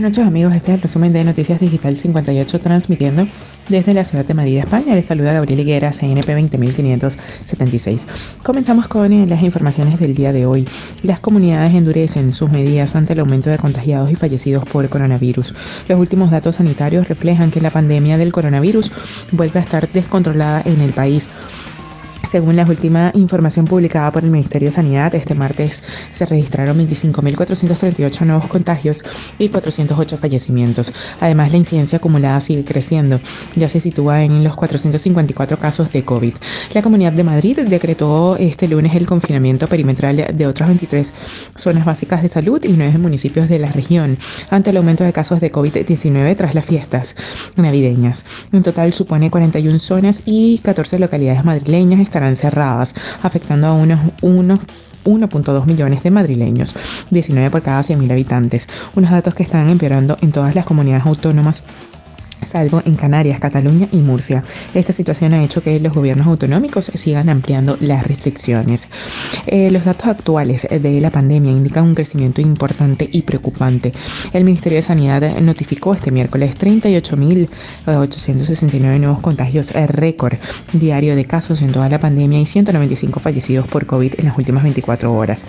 Buenas noches amigos, este es el resumen de Noticias Digital 58 transmitiendo desde la ciudad de Madrid, España. Les saluda Gabriel Higuera, CNP 20576. Comenzamos con eh, las informaciones del día de hoy. Las comunidades endurecen sus medidas ante el aumento de contagiados y fallecidos por coronavirus. Los últimos datos sanitarios reflejan que la pandemia del coronavirus vuelve a estar descontrolada en el país. Según la última información publicada por el Ministerio de Sanidad, este martes se registraron 25.438 nuevos contagios y 408 fallecimientos. Además, la incidencia acumulada sigue creciendo. Ya se sitúa en los 454 casos de COVID. La Comunidad de Madrid decretó este lunes el confinamiento perimetral de otras 23 zonas básicas de salud y nueve municipios de la región ante el aumento de casos de COVID-19 tras las fiestas navideñas. En total supone 41 zonas y 14 localidades madrileñas estarán cerradas, afectando a unos 1.2 millones de madrileños, 19 por cada 100.000 habitantes, unos datos que están empeorando en todas las comunidades autónomas salvo en Canarias, Cataluña y Murcia. Esta situación ha hecho que los gobiernos autonómicos sigan ampliando las restricciones. Eh, los datos actuales de la pandemia indican un crecimiento importante y preocupante. El Ministerio de Sanidad notificó este miércoles 38.869 nuevos contagios récord diario de casos en toda la pandemia y 195 fallecidos por COVID en las últimas 24 horas.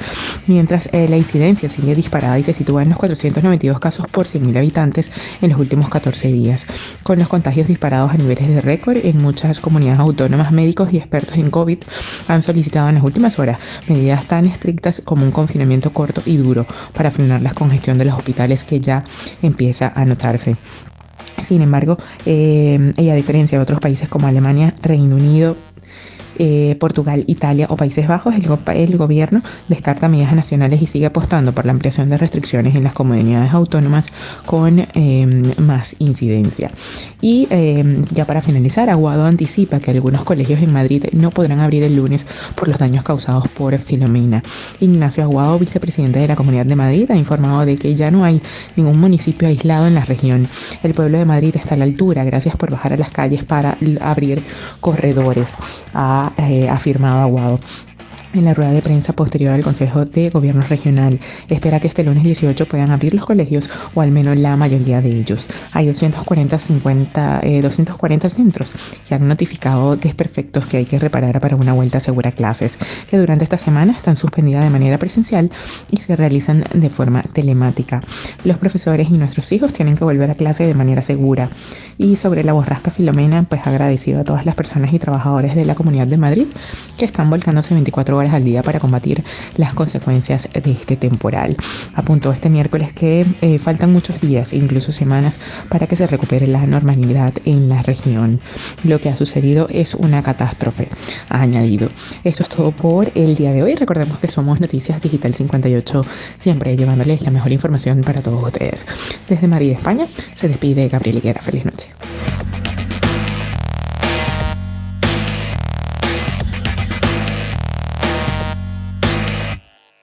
Mientras eh, la incidencia sigue disparada y se sitúa en los 492 casos por 100.000 habitantes en los últimos 14 días con los contagios disparados a niveles de récord en muchas comunidades autónomas, médicos y expertos en COVID han solicitado en las últimas horas medidas tan estrictas como un confinamiento corto y duro para frenar la congestión de los hospitales que ya empieza a notarse. Sin embargo, eh, y a diferencia de otros países como Alemania, Reino Unido, eh, Portugal, Italia o Países Bajos, el, gobierno descarta medidas nacionales y sigue apostando por la ampliación de restricciones en las comunidades autónomas con eh, más incidencia. Y eh, ya para finalizar, Aguado anticipa que algunos colegios en Madrid no podrán abrir el lunes por los daños causados por Filomena. Ignacio Aguado, vicepresidente de la Comunidad de Madrid, ha informado de que ya no hay ningún municipio aislado en la región. El pueblo de Madrid está a la altura, gracias por bajar a las calles para abrir corredores. A eh, afirmado Aguado en la rueda de prensa posterior al Consejo de Gobierno Regional. Espera que este lunes 18 puedan abrir los colegios o al menos la mayoría de ellos. Hay 240, 50, 240 centros que han notificado desperfectos que hay que reparar para una vuelta segura a clases, que durante esta semana están suspendidas de manera presencial y se realizan de forma telemática. Los profesores y nuestros hijos tienen que volver a clase de manera segura. Y sobre la borrasca Filomena, pues agradecido a todas las personas y trabajadores de la Comunidad de Madrid que están volcándose 24 horas al día para combatir las consecuencias de este temporal. Apuntó este miércoles que eh, faltan muchos días, incluso semanas, para que se recupere la normalidad en la región. Lo que ha sucedido es una catástrofe, ha añadido. Esto es todo por el día de hoy. Recordemos que somos Noticias Digital 58, siempre llevándoles la mejor información para todos ustedes. Desde Madrid, España, se despide Gabriel Higuera. Feliz noche.